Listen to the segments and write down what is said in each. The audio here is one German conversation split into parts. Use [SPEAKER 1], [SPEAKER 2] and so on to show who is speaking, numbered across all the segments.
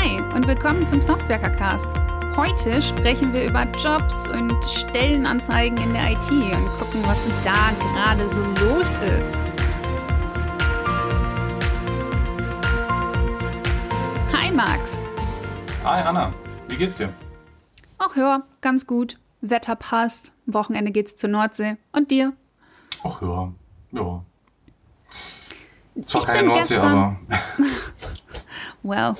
[SPEAKER 1] Hi und willkommen zum Software-Cast. Heute sprechen wir über Jobs und Stellenanzeigen in der IT und gucken, was da gerade so los ist. Hi Max.
[SPEAKER 2] Hi Anna, wie geht's dir?
[SPEAKER 1] Ach ja, ganz gut. Wetter passt. Wochenende geht's zur Nordsee. Und dir?
[SPEAKER 2] Ach ja, ja. Zwar
[SPEAKER 1] Ich
[SPEAKER 2] keine
[SPEAKER 1] bin
[SPEAKER 2] Nordsee,
[SPEAKER 1] gestern-
[SPEAKER 2] aber
[SPEAKER 1] Well,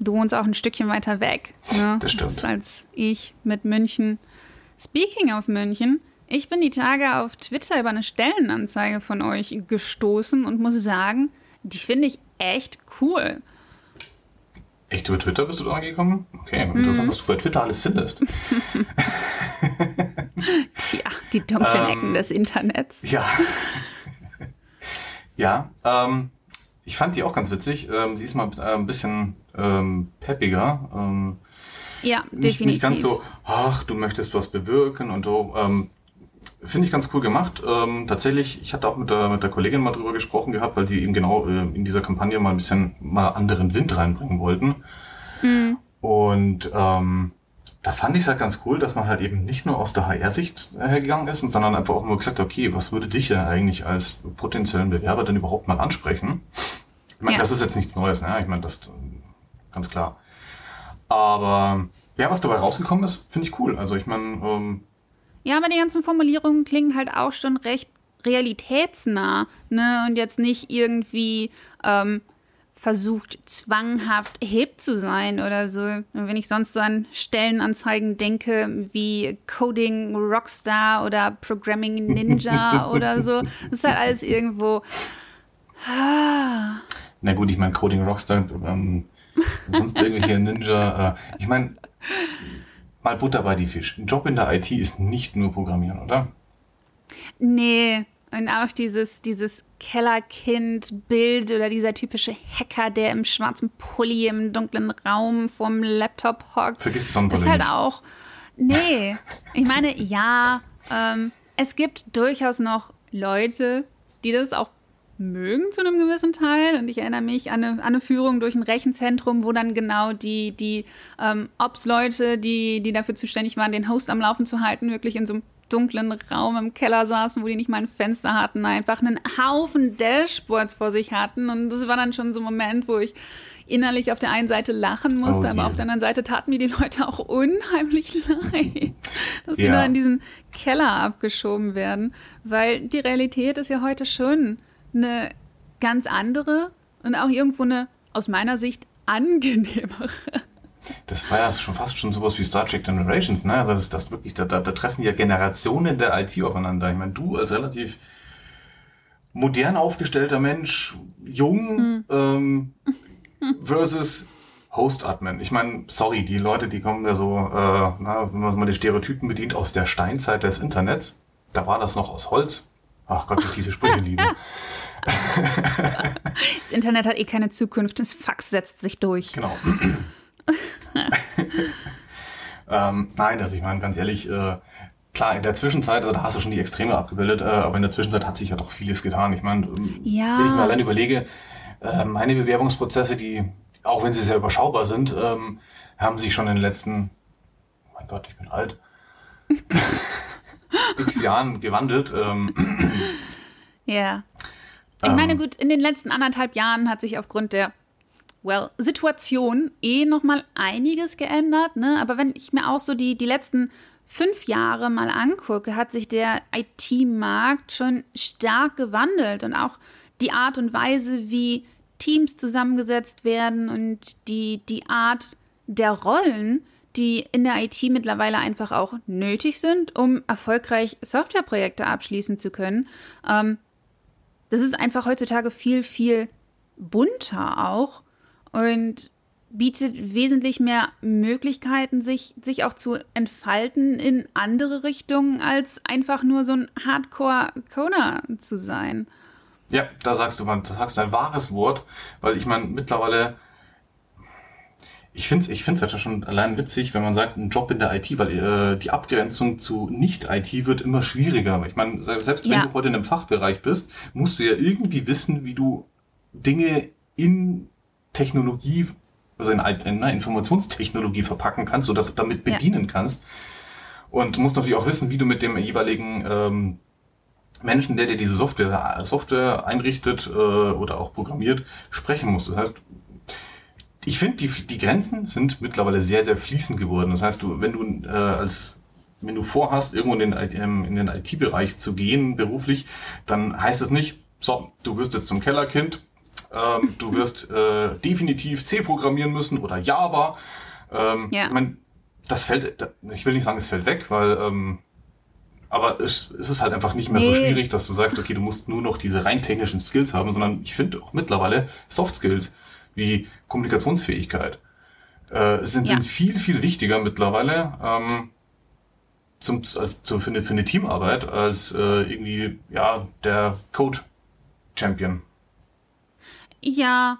[SPEAKER 1] du wohnst auch ein Stückchen weiter weg. Ne?
[SPEAKER 2] Das stimmt.
[SPEAKER 1] Als ich mit München. Speaking of München, ich bin die Tage auf Twitter über eine Stellenanzeige von euch gestoßen und muss sagen, die finde ich echt cool.
[SPEAKER 2] echt über Twitter bist du da angekommen? Okay,
[SPEAKER 1] Mhm.
[SPEAKER 2] interessant, was du bei Twitter alles findest.
[SPEAKER 1] Tja, die dunklen
[SPEAKER 2] Ähm,
[SPEAKER 1] Ecken des Internets.
[SPEAKER 2] Ja. ja, ähm, ich fand die auch ganz witzig. Ähm, sie ist mal äh, ein bisschen ähm, peppiger. Ähm,
[SPEAKER 1] Ja,
[SPEAKER 2] nicht,
[SPEAKER 1] definitiv.
[SPEAKER 2] nicht ganz so, ach, du möchtest was bewirken und so. Ähm, Finde ich ganz cool gemacht. Ähm, tatsächlich, ich hatte auch mit der, mit der Kollegin mal drüber gesprochen gehabt, weil sie eben genau äh, in dieser Kampagne mal ein bisschen mal anderen Wind reinbringen wollten. Und ähm, da fand ich es halt ganz cool, dass man halt eben nicht nur aus der HR-Sicht hergegangen ist, sondern einfach auch nur gesagt, okay, was würde dich ja eigentlich als potenziellen Bewerber denn überhaupt mal ansprechen? Ich meine,
[SPEAKER 1] Ja.
[SPEAKER 2] das ist jetzt nichts Neues, ne? Ich meine, das ganz klar. Aber ja, was dabei rausgekommen ist, finde ich cool. Also ich meine, ähm,
[SPEAKER 1] Ja, aber die ganzen Formulierungen klingen halt auch schon recht realitätsnah, ne? Und jetzt nicht irgendwie ähm, versucht, zwanghaft hip zu sein oder so. Wenn ich sonst so an Stellenanzeigen denke, wie Coding Rockstar oder Programming Ninja oder so, das ist halt alles irgendwo.
[SPEAKER 2] na gut, ich meine, Coding Rockstar, ähm, sonst irgendwelche Ninja. Äh, ich meine, mal Butter bei die Fisch. Ein Job in der IT ist nicht nur Programmieren, oder?
[SPEAKER 1] Nee. Und auch dieses, dieses Kellerkind-Bild oder dieser typische Hacker, der im schwarzen Pulli im dunklen Raum vorm Laptop hockt.
[SPEAKER 2] Vergiss die Sonnenbrille
[SPEAKER 1] ist halt
[SPEAKER 2] nicht.
[SPEAKER 1] auch. Nee. Ich meine, ja, ähm, es gibt durchaus noch Leute, die das auch mögen zu einem gewissen Teil. Und ich erinnere mich an eine, an eine Führung durch ein Rechenzentrum, wo dann genau die, die ähm, Ops-Leute, die, die dafür zuständig waren, den Host am Laufen zu halten, wirklich in so einem dunklen Raum im Keller saßen, wo die nicht mal ein Fenster hatten, einfach einen Haufen Dashboards vor sich hatten. Und das war dann schon so ein Moment, wo ich innerlich auf der einen Seite lachen musste,
[SPEAKER 2] Oh
[SPEAKER 1] aber auf der anderen Seite taten mir die Leute auch unheimlich leid, dass sie
[SPEAKER 2] Ja.
[SPEAKER 1] da in diesen Keller abgeschoben werden, weil die Realität ist ja heute schon eine ganz andere und auch irgendwo eine aus meiner Sicht angenehmere.
[SPEAKER 2] Das war ja schon fast schon sowas wie Star Trek Generations, ne? Also das ist das wirklich, da, da, da treffen ja Generationen der IT aufeinander. Ich meine, du als relativ modern aufgestellter Mensch, jung, ähm, versus Host-Admin. Ich meine, sorry, die Leute, die kommen ja so, äh, na, wenn man so mal die Stereotypen bedient, aus der Steinzeit des Internets. Da war das noch aus Holz. Ach Gott, ich diese Sprüche liebe.
[SPEAKER 1] Das Internet hat eh keine Zukunft, das Fax setzt sich durch.
[SPEAKER 2] Genau. ähm, nein, also ich meine, ganz ehrlich, äh, klar, in der Zwischenzeit, also da hast du schon die Extreme abgebildet, äh, aber in der Zwischenzeit hat sich ja doch vieles getan. Ich meine, ähm,
[SPEAKER 1] Ja.
[SPEAKER 2] wenn ich mir allein überlege, äh, meine Bewerbungsprozesse, die, auch wenn sie sehr überschaubar sind, ähm, haben sich schon in den letzten, oh mein Gott, ich bin alt, x Jahren gewandelt. Ähm,
[SPEAKER 1] Ja. Ich meine, gut, in den letzten anderthalb Jahren hat sich aufgrund der well, Situation eh nochmal einiges geändert, ne? Aber wenn ich mir auch so die, die letzten fünf Jahre mal angucke, hat sich der IT-Markt schon stark gewandelt und auch die Art und Weise, wie Teams zusammengesetzt werden und die, die Art der Rollen, die in der IT mittlerweile einfach auch nötig sind, um erfolgreich Softwareprojekte abschließen zu können. Ähm, das ist einfach heutzutage viel, viel bunter auch und bietet wesentlich mehr Möglichkeiten, sich, sich auch zu entfalten in andere Richtungen, als einfach nur so ein Hardcore-Coder zu sein.
[SPEAKER 2] Ja, da sagst du, da sagst du ein wahres Wort, weil ich meine, mittlerweile, ich finde es ich find's ja schon allein witzig, wenn man sagt, ein Job in der IT, weil äh, die Abgrenzung zu Nicht-IT wird immer schwieriger. Ich meine, se- selbst wenn
[SPEAKER 1] Ja.
[SPEAKER 2] du heute in einem Fachbereich bist, musst du ja irgendwie wissen, wie du Dinge in Technologie also in, in eine Informationstechnologie verpacken kannst oder damit bedienen ja. kannst. Und du musst natürlich auch wissen, wie du mit dem jeweiligen ähm, Menschen, der dir diese Software, Software einrichtet äh, oder auch programmiert, sprechen musst. Das heißt, ich finde, die, die Grenzen sind mittlerweile sehr, sehr fließend geworden. Das heißt, du, wenn du äh, als wenn du vorhast, irgendwo in den, ähm, in den IT-Bereich zu gehen, beruflich, dann heißt es nicht, so, du wirst jetzt zum Kellerkind, ähm, du wirst äh, definitiv C programmieren müssen oder Java. Ähm, ja. Ich mein, das fällt, ich will nicht sagen, es fällt weg, weil, ähm, aber es, es ist halt einfach nicht mehr nee. so schwierig, dass du sagst, okay, du musst nur noch diese rein technischen Skills haben, sondern ich finde auch mittlerweile Soft Skills wie Kommunikationsfähigkeit äh, sind, ja. sind viel, viel wichtiger mittlerweile. Ähm, zum, als, zum, für, eine, für eine Teamarbeit als äh, irgendwie ja der Code Champion.
[SPEAKER 1] Ja,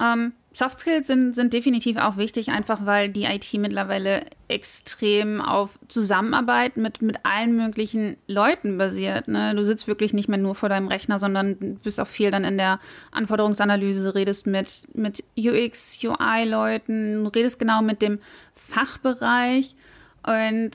[SPEAKER 1] ähm, Soft Skills sind, sind definitiv auch wichtig, einfach weil die IT mittlerweile extrem auf Zusammenarbeit mit, mit allen möglichen Leuten basiert. Ne? Du sitzt wirklich nicht mehr nur vor deinem Rechner, sondern bist auch viel dann in der Anforderungsanalyse, redest mit, mit UX, UI-Leuten, redest genau mit dem Fachbereich und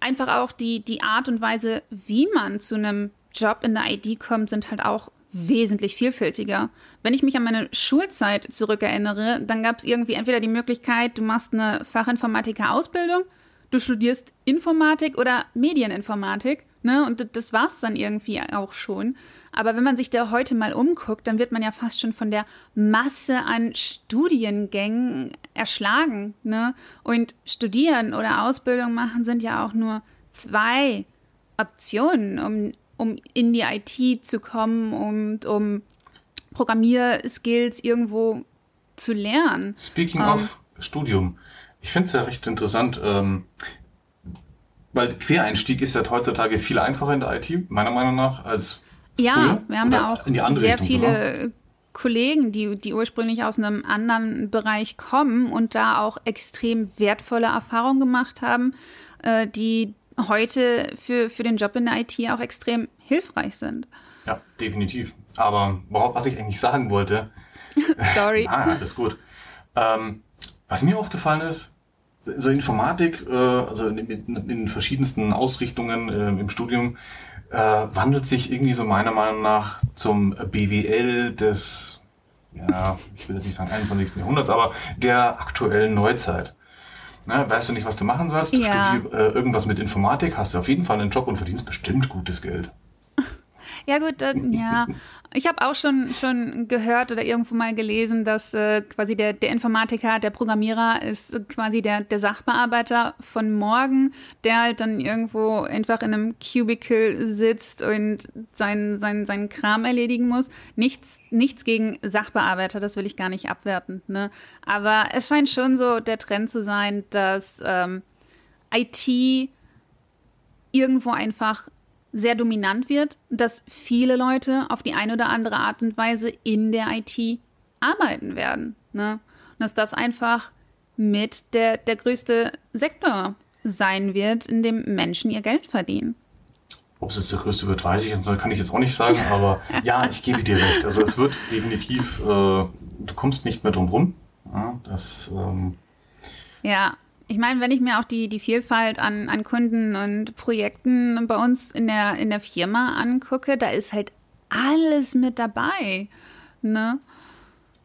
[SPEAKER 1] einfach auch die, die Art und Weise, wie man zu einem Job in der IT kommt, sind halt auch wesentlich vielfältiger. Wenn ich mich an meine Schulzeit zurückerinnere, dann gab es irgendwie entweder die Möglichkeit, du machst eine Fachinformatiker-Ausbildung, du studierst Informatik oder Medieninformatik, ne? Und das war's dann irgendwie auch schon. Aber wenn man sich da heute mal umguckt, dann wird man ja fast schon von der Masse an Studiengängen erschlagen. Ne? Und studieren oder Ausbildung machen sind ja auch nur zwei Optionen, um, um in die IT zu kommen und um Programmierskills irgendwo zu lernen.
[SPEAKER 2] Speaking ähm, of Studium, ich finde es ja recht interessant, ähm, weil Quereinstieg ist ja heutzutage viel einfacher in der IT, meiner Meinung nach, als
[SPEAKER 1] ja, früher? wir haben ja auch sehr Richtung, viele oder? Kollegen, die, die ursprünglich aus einem anderen Bereich kommen und da auch extrem wertvolle Erfahrungen gemacht haben, äh, die heute für, für den Job in der IT auch extrem hilfreich sind.
[SPEAKER 2] Ja, definitiv. Aber was ich eigentlich sagen wollte.
[SPEAKER 1] Sorry.
[SPEAKER 2] ah, alles gut. Ähm, was mir aufgefallen ist, so Informatik, äh, also in, in, in, den verschiedensten Ausrichtungen äh, im Studium, äh, wandelt sich irgendwie so meiner Meinung nach zum BWL des, ja, ich will jetzt nicht sagen 21. Jahrhunderts, aber der aktuellen Neuzeit. Ne, weißt du nicht, was du machen sollst? Ja. Studier äh, irgendwas mit Informatik, hast du auf jeden Fall einen Job und verdienst bestimmt gutes Geld.
[SPEAKER 1] Ja gut, dann, ja. Ich habe auch schon, schon gehört oder irgendwo mal gelesen, dass äh, quasi der, der Informatiker, der Programmierer ist quasi der, der Sachbearbeiter von morgen, der halt dann irgendwo einfach in einem Cubicle sitzt und seinen, seinen, seinen Kram erledigen muss. Nichts, nichts gegen Sachbearbeiter, das will ich gar nicht abwerten. Ne? Aber es scheint schon so der Trend zu sein, dass ähm, IT irgendwo einfach sehr dominant wird, dass viele Leute auf die eine oder andere Art und Weise in der IT arbeiten werden. Ne? Und dass das einfach mit der, der größte Sektor sein wird, in dem Menschen ihr Geld verdienen.
[SPEAKER 2] Ob es jetzt der größte wird, weiß ich, kann ich jetzt auch nicht sagen, aber ja, ich gebe dir recht. Also es wird definitiv, äh, du kommst nicht mehr drum rum. Ja, das, ähm,
[SPEAKER 1] ja, ich meine, wenn ich mir auch die, die Vielfalt an, an Kunden und Projekten bei uns in der, in der Firma angucke, da ist halt alles mit dabei. Ne?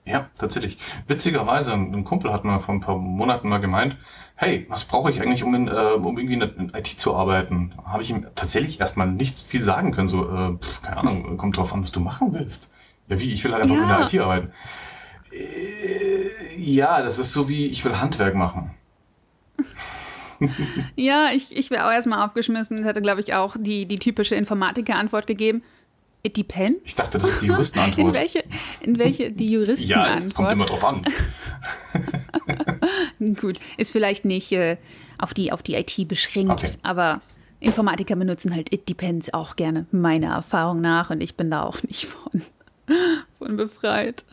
[SPEAKER 2] Ja, tatsächlich. Witzigerweise, ein Kumpel hat mal vor ein paar Monaten mal gemeint, hey, was brauche ich eigentlich, um, in, äh, um irgendwie in, IT zu arbeiten? Habe ich ihm tatsächlich erstmal nicht viel sagen können. So, äh, pf, keine Ahnung, kommt drauf an, was du machen willst. Ja, wie? Ich will halt einfach ja. in der IT arbeiten. Äh, ja, das ist so wie, ich will Handwerk machen
[SPEAKER 1] ja, ich, ich wäre auch erstmal aufgeschmissen und hätte, glaube ich, auch die, die typische Informatiker-Antwort gegeben. It depends.
[SPEAKER 2] Ich dachte, das ist die Juristenantwort.
[SPEAKER 1] In welche, in welche die Juristenantwort?
[SPEAKER 2] ja, es kommt immer drauf an.
[SPEAKER 1] Gut, ist vielleicht nicht äh, auf, die, auf die IT beschränkt, okay. aber Informatiker benutzen halt It depends auch gerne, meiner Erfahrung nach, und ich bin da auch nicht von, von befreit.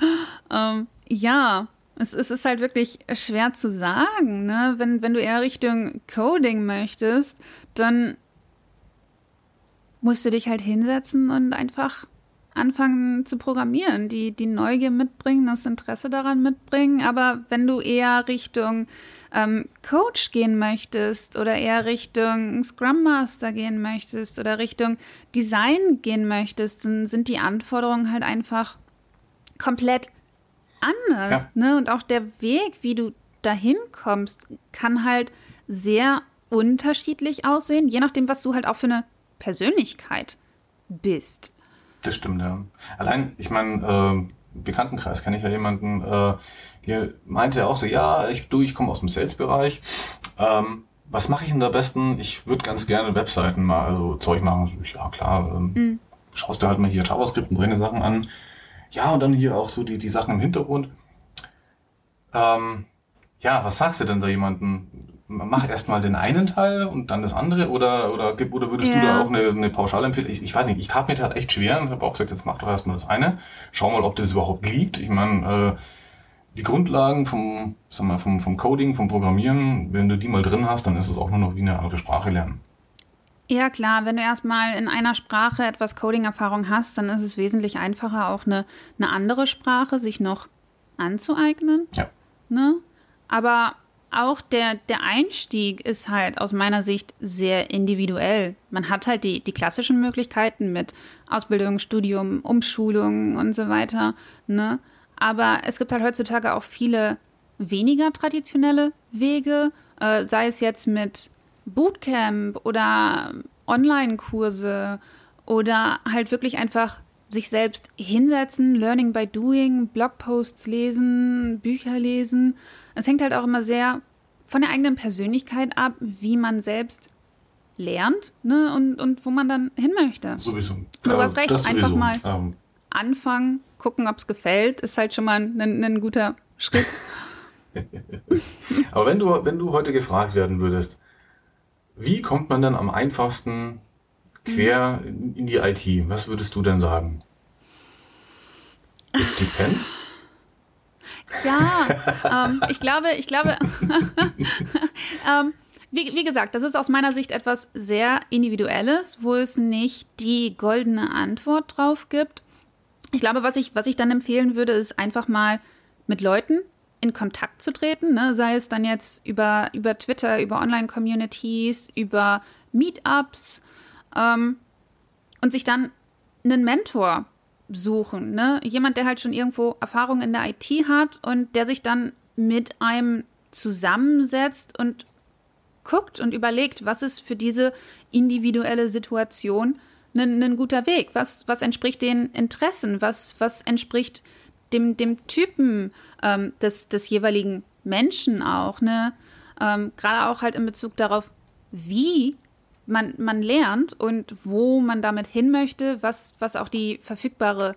[SPEAKER 1] Ähm, ja, es, es ist halt wirklich schwer zu sagen, ne? Wenn, wenn du eher Richtung Coding möchtest, dann musst du dich halt hinsetzen und einfach anfangen zu programmieren, die die Neugier mitbringen, das Interesse daran mitbringen. Aber wenn du eher Richtung ähm, Coach gehen möchtest oder eher Richtung Scrum Master gehen möchtest oder Richtung Design gehen möchtest, dann sind die Anforderungen halt einfach komplett anders. Ja. Ne? Und auch der Weg, wie du dahin kommst, kann halt sehr unterschiedlich aussehen, je nachdem, was du halt auch für eine Persönlichkeit bist.
[SPEAKER 2] Das stimmt, ja. Allein, ich meine, äh, Bekanntenkreis kenne ich ja jemanden, äh, hier meinte er auch so, ja, ich, du, ich komme aus dem Sales-Bereich. Ähm, was mache ich denn da besten? Ich würde ganz gerne Webseiten mal, also Zeug machen. Ja, klar. Ähm, mhm. Schaust du halt mal hier JavaScript und solche Sachen an. Ja, und dann hier auch so die, die Sachen im Hintergrund. Ähm, ja, was sagst du denn da jemanden? Mach erstmal den einen Teil und dann das andere oder oder oder würdest ja. du da auch eine, eine Pauschale empfehlen? Ich, ich weiß nicht, ich tat mir das echt schwer und habe auch gesagt, jetzt mach doch erstmal das eine. Schau mal, ob das überhaupt liegt. Ich meine, äh, die Grundlagen vom, sag mal, vom, vom Coding, vom Programmieren, wenn du die mal drin hast, dann ist es auch nur noch wie eine andere Sprache lernen.
[SPEAKER 1] Ja, klar, wenn du erstmal in einer Sprache etwas Coding-Erfahrung hast, dann ist es wesentlich einfacher, auch eine, eine andere Sprache sich noch anzueignen. Ja. Ne? Aber auch der, der Einstieg ist halt aus meiner Sicht sehr individuell. Man hat halt die, die klassischen Möglichkeiten mit Ausbildung, Studium, Umschulung und so weiter. Ne? Aber es gibt halt heutzutage auch viele weniger traditionelle Wege, äh, sei es jetzt mit Bootcamp oder Online-Kurse oder halt wirklich einfach sich selbst hinsetzen, Learning by Doing, Blogposts lesen, Bücher lesen. Es hängt halt auch immer sehr von der eigenen Persönlichkeit ab, wie man selbst lernt ne? und, und wo man dann hin möchte.
[SPEAKER 2] Sowieso.
[SPEAKER 1] Du hast recht, einfach mal ähm. anfangen, gucken, ob es gefällt, ist halt schon mal ein, ein guter Schritt.
[SPEAKER 2] Aber wenn du, wenn du heute gefragt werden würdest, wie kommt man dann am einfachsten quer in, in die IT? Was würdest du denn sagen? It depends.
[SPEAKER 1] Ja, ähm, ich glaube, ich glaube, ähm, wie, wie, gesagt, das ist aus meiner Sicht etwas sehr Individuelles, wo es nicht die goldene Antwort drauf gibt. Ich glaube, was ich, was ich dann empfehlen würde, ist einfach mal mit Leuten in Kontakt zu treten, ne? sei es dann jetzt über, über Twitter, über Online-Communities, über Meetups ähm, und sich dann einen Mentor suchen. Ne? Jemand, der halt schon irgendwo Erfahrung in der IT hat und der sich dann mit einem zusammensetzt und guckt und überlegt, was ist für diese individuelle Situation ein, ein guter Weg? Was, was entspricht den Interessen? Was, was entspricht dem, dem Typen ähm, des, des jeweiligen Menschen auch? Ne? Ähm, Gerade auch halt in Bezug darauf, wie man, man lernt und wo man damit hin möchte, was, was auch die verfügbare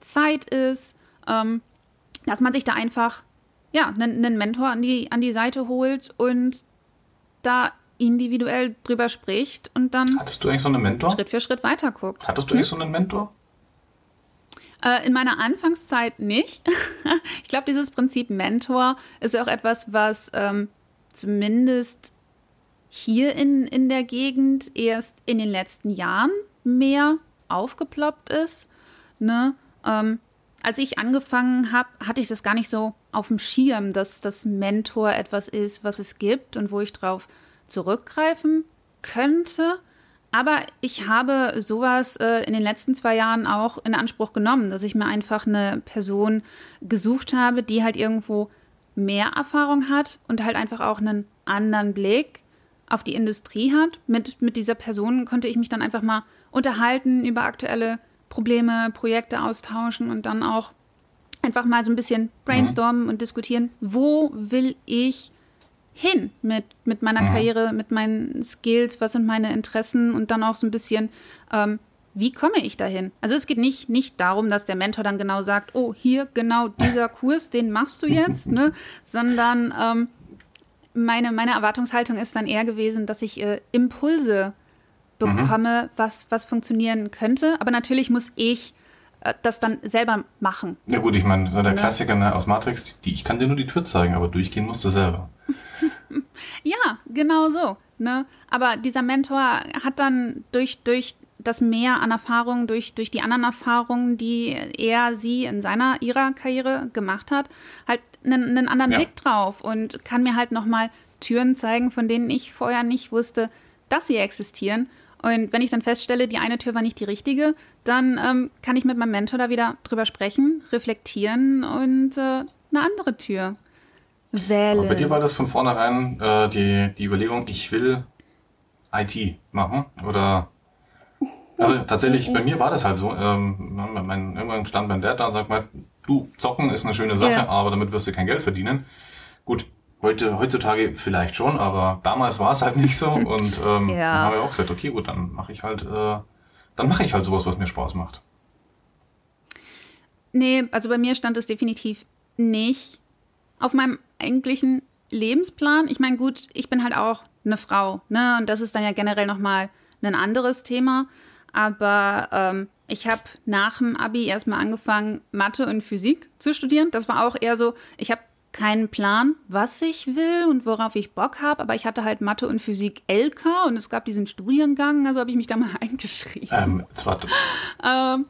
[SPEAKER 1] Zeit ist, ähm, dass man sich da einfach ja, einen, einen Mentor an die, an die Seite holt und da individuell drüber spricht und dann
[SPEAKER 2] Hattest du eigentlich so einen Mentor?
[SPEAKER 1] Schritt für Schritt weiter guckt.
[SPEAKER 2] Hattest du hm? eigentlich so einen Mentor?
[SPEAKER 1] Äh, in meiner Anfangszeit nicht. ich glaube, dieses Prinzip Mentor ist auch etwas, was ähm, zumindest hier in, in der Gegend erst in den letzten Jahren mehr aufgeploppt ist. Ne? Ähm, als ich angefangen habe, hatte ich das gar nicht so auf dem Schirm, dass das Mentor etwas ist, was es gibt und wo ich drauf zurückgreifen könnte. Aber ich habe sowas äh, in den letzten zwei Jahren auch in Anspruch genommen, dass ich mir einfach eine Person gesucht habe, die halt irgendwo mehr Erfahrung hat und halt einfach auch einen anderen Blick auf die Industrie hat. Mit, mit dieser Person konnte ich mich dann einfach mal unterhalten, über aktuelle Probleme, Projekte austauschen und dann auch einfach mal so ein bisschen brainstormen mhm. und diskutieren, wo will ich hin mit, mit meiner mhm. Karriere, mit meinen Skills, was sind meine Interessen und dann auch so ein bisschen, ähm, wie komme ich dahin? Also es geht nicht, nicht darum, dass der Mentor dann genau sagt, oh, hier genau dieser Kurs, den machst du jetzt, ne? sondern ähm, meine, meine Erwartungshaltung ist dann eher gewesen, dass ich äh, Impulse bekomme, mhm. was, was funktionieren könnte. Aber natürlich muss ich das dann selber machen.
[SPEAKER 2] Ja gut, ich meine, so der ne? Klassiker ne, aus Matrix, die, ich kann dir nur die Tür zeigen, aber durchgehen musst du selber.
[SPEAKER 1] ja, genau so. Ne? Aber dieser Mentor hat dann durch, durch das Mehr an Erfahrungen durch, durch die anderen Erfahrungen, die er, sie in seiner, ihrer Karriere gemacht hat, halt einen, einen anderen ja. Blick drauf und kann mir halt nochmal Türen zeigen, von denen ich vorher nicht wusste, dass sie existieren. Und wenn ich dann feststelle, die eine Tür war nicht die richtige, dann ähm, kann ich mit meinem Mentor da wieder drüber sprechen, reflektieren und äh, eine andere Tür wählen.
[SPEAKER 2] Aber bei dir war das von vornherein äh, die, die Überlegung, ich will IT machen oder also tatsächlich, bei mir war das halt so. Ähm, mein, irgendwann stand mein Dad da und sagt mal, du, zocken ist eine schöne Sache, ja. aber damit wirst du kein Geld verdienen. Gut, heute, heutzutage vielleicht schon, aber damals war es halt nicht so. Und ähm, ja. dann habe ich auch gesagt, okay, gut, dann mache ich halt, äh, dann mache ich halt sowas, was mir Spaß macht.
[SPEAKER 1] Nee, also bei mir stand es definitiv nicht auf meinem eigentlichen Lebensplan. Ich meine, gut, ich bin halt auch eine Frau, ne? Und das ist dann ja generell nochmal ein anderes Thema. Aber ähm, ich habe nach dem Abi erstmal angefangen, Mathe und Physik zu studieren. Das war auch eher so, ich habe keinen Plan, was ich will und worauf ich Bock habe, aber ich hatte halt Mathe und Physik LK und es gab diesen Studiengang, also habe ich mich da mal eingeschrieben. Ähm, zwar. ähm,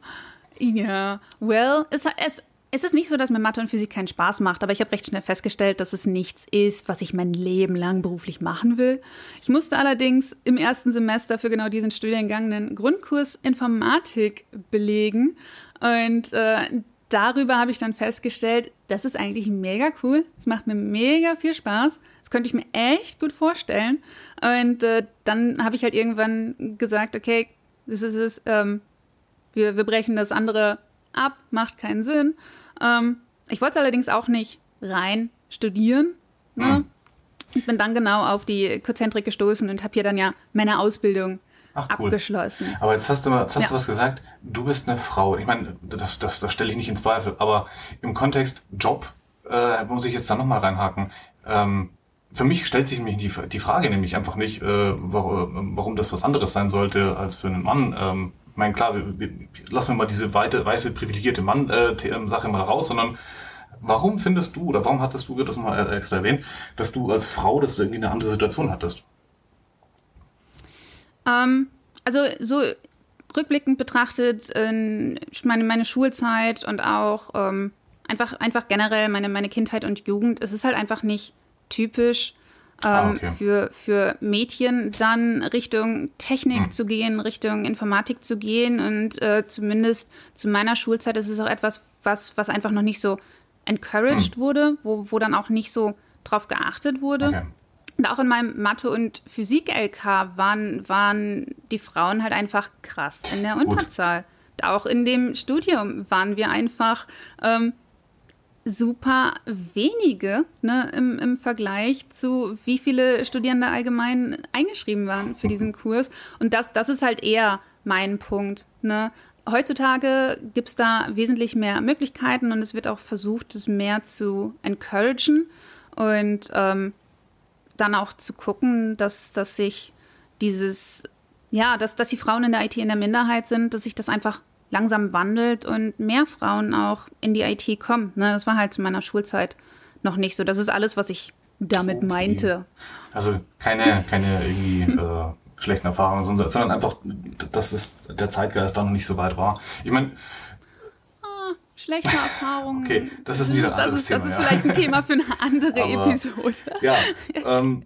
[SPEAKER 1] ja, well, es, es, es ist nicht so, dass mir Mathe und Physik keinen Spaß macht, aber ich habe recht schnell festgestellt, dass es nichts ist, was ich mein Leben lang beruflich machen will. Ich musste allerdings im ersten Semester für genau diesen Studiengang einen Grundkurs Informatik belegen. Und äh, darüber habe ich dann festgestellt, das ist eigentlich mega cool. Es macht mir mega viel Spaß. Das könnte ich mir echt gut vorstellen. Und äh, dann habe ich halt irgendwann gesagt, okay, das ist es, ähm, wir, wir brechen das andere ab, macht keinen Sinn. Ähm, ich wollte es allerdings auch nicht rein studieren. Ne? Mhm. Ich bin dann genau auf die Konzentrik gestoßen und habe hier dann ja meine Ausbildung Ach, cool. abgeschlossen.
[SPEAKER 2] Aber jetzt hast du, jetzt hast ja. du was gesagt. Du bist eine Frau. Ich meine, das, das, das stelle ich nicht in Zweifel. Aber im Kontext Job äh, muss ich jetzt da nochmal reinhaken. Ähm, für mich stellt sich nämlich die, die Frage nämlich einfach nicht, äh, warum, warum das was anderes sein sollte als für einen Mann. Ähm, ich meine, klar, wir, wir, lassen wir mal diese weite, weiße, privilegierte Mann-Sache äh, mal raus, sondern warum findest du oder warum hattest du das mal extra erwähnt, dass du als Frau, dass du irgendwie eine andere Situation hattest?
[SPEAKER 1] Ähm, also so rückblickend betrachtet, äh, meine, meine Schulzeit und auch ähm, einfach, einfach generell meine, meine Kindheit und Jugend, es ist halt einfach nicht typisch ah, ähm, okay. für, für Mädchen dann Richtung Technik hm. zu gehen, Richtung Informatik zu gehen. Und äh, zumindest zu meiner Schulzeit ist es auch etwas, was, was einfach noch nicht so encouraged hm. wurde, wo, wo dann auch nicht so drauf geachtet wurde. Okay. Und auch in meinem Mathe- und Physik-LK waren, waren die Frauen halt einfach krass in der Unterzahl. Gut. Auch in dem Studium waren wir einfach ähm, super wenige ne, im, im Vergleich zu wie viele Studierende allgemein eingeschrieben waren für diesen Kurs. Und das, das ist halt eher mein Punkt. Ne? Heutzutage gibt es da wesentlich mehr Möglichkeiten und es wird auch versucht, es mehr zu encouragen und ähm, dann auch zu gucken, dass, dass sich dieses, ja, dass, dass die Frauen in der IT in der Minderheit sind, dass sich das einfach langsam wandelt und mehr Frauen auch in die IT kommen. Ne, das war halt zu meiner Schulzeit noch nicht so. Das ist alles, was ich damit okay. meinte.
[SPEAKER 2] Also keine, keine irgendwie äh, schlechten Erfahrungen, sondern einfach, dass es der Zeitgeist da noch nicht so weit war. Ich meine,
[SPEAKER 1] schlechte Erfahrungen.
[SPEAKER 2] Okay, das ist wieder ein
[SPEAKER 1] anderes
[SPEAKER 2] das ist, Thema.
[SPEAKER 1] Das ist vielleicht ein Thema für eine andere Aber, Episode.
[SPEAKER 2] Ja, ähm,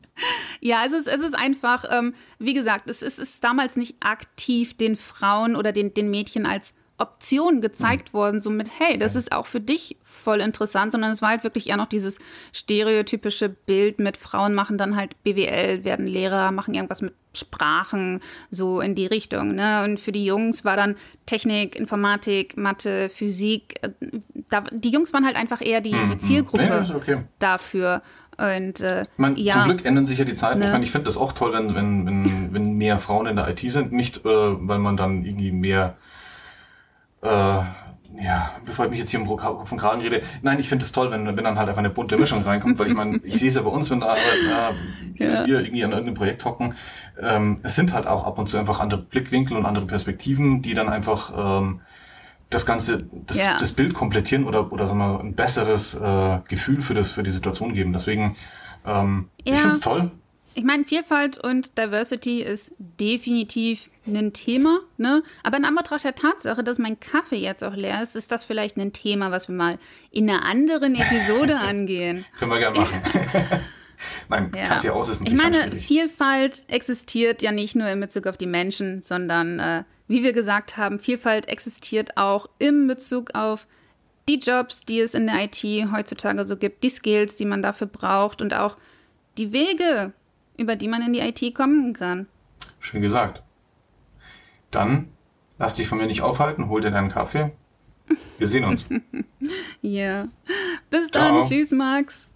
[SPEAKER 1] ja, es ist, es ist einfach, ähm, wie gesagt, es ist, es ist damals nicht aktiv den Frauen oder den, den Mädchen als Option gezeigt mhm. worden, so mit, hey, das ist auch für dich voll interessant, sondern es war halt wirklich eher noch dieses stereotypische Bild mit Frauen machen dann halt BWL, werden Lehrer, machen irgendwas mit Sprachen, so in die Richtung. Ne? Und für die Jungs war dann Technik, Informatik, Mathe, Physik. Äh, da, die Jungs waren halt einfach eher die, die mhm. Zielgruppe nee, okay. dafür. Und, äh,
[SPEAKER 2] meine, ja, zum Glück ändern sich ja die Zeiten. Ne? Ich meine, ich finde das auch toll, wenn, wenn, wenn, wenn mehr Frauen in der IT sind. Nicht, äh, weil man dann irgendwie mehr äh, ja, bevor ich mich jetzt hier um Kopf und Kragen rede, nein, ich finde es toll, wenn, wenn dann halt einfach eine bunte Mischung reinkommt, weil ich meine, ich sehe es ja bei uns, wenn da äh, ja. wir irgendwie an irgendeinem Projekt hocken, ähm, es sind halt auch ab und zu einfach andere Blickwinkel und andere Perspektiven, die dann einfach ähm, das ganze, das, ja. das Bild komplettieren oder, oder sagen wir, ein besseres äh, Gefühl für das, für die Situation geben. Deswegen, ähm, ja. ich finde es toll.
[SPEAKER 1] Ich meine, Vielfalt und Diversity ist definitiv ein Thema, ne? Aber in Anbetracht der Tatsache, dass mein Kaffee jetzt auch leer ist, ist das vielleicht ein Thema, was wir mal in einer anderen Episode angehen.
[SPEAKER 2] Können wir gerne machen. Nein, ja. Kaffee aus ist
[SPEAKER 1] natürlich Ich meine, Vielfalt existiert ja nicht nur in Bezug auf die Menschen, sondern, äh, wie wir gesagt haben, Vielfalt existiert auch im Bezug auf die Jobs, die es in der IT heutzutage so gibt, die Skills, die man dafür braucht und auch die Wege, über die man in die IT kommen kann.
[SPEAKER 2] Schön gesagt. Dann lass dich von mir nicht aufhalten, hol dir deinen Kaffee. Wir sehen uns.
[SPEAKER 1] ja. Bis Ciao. dann. Tschüss, Max.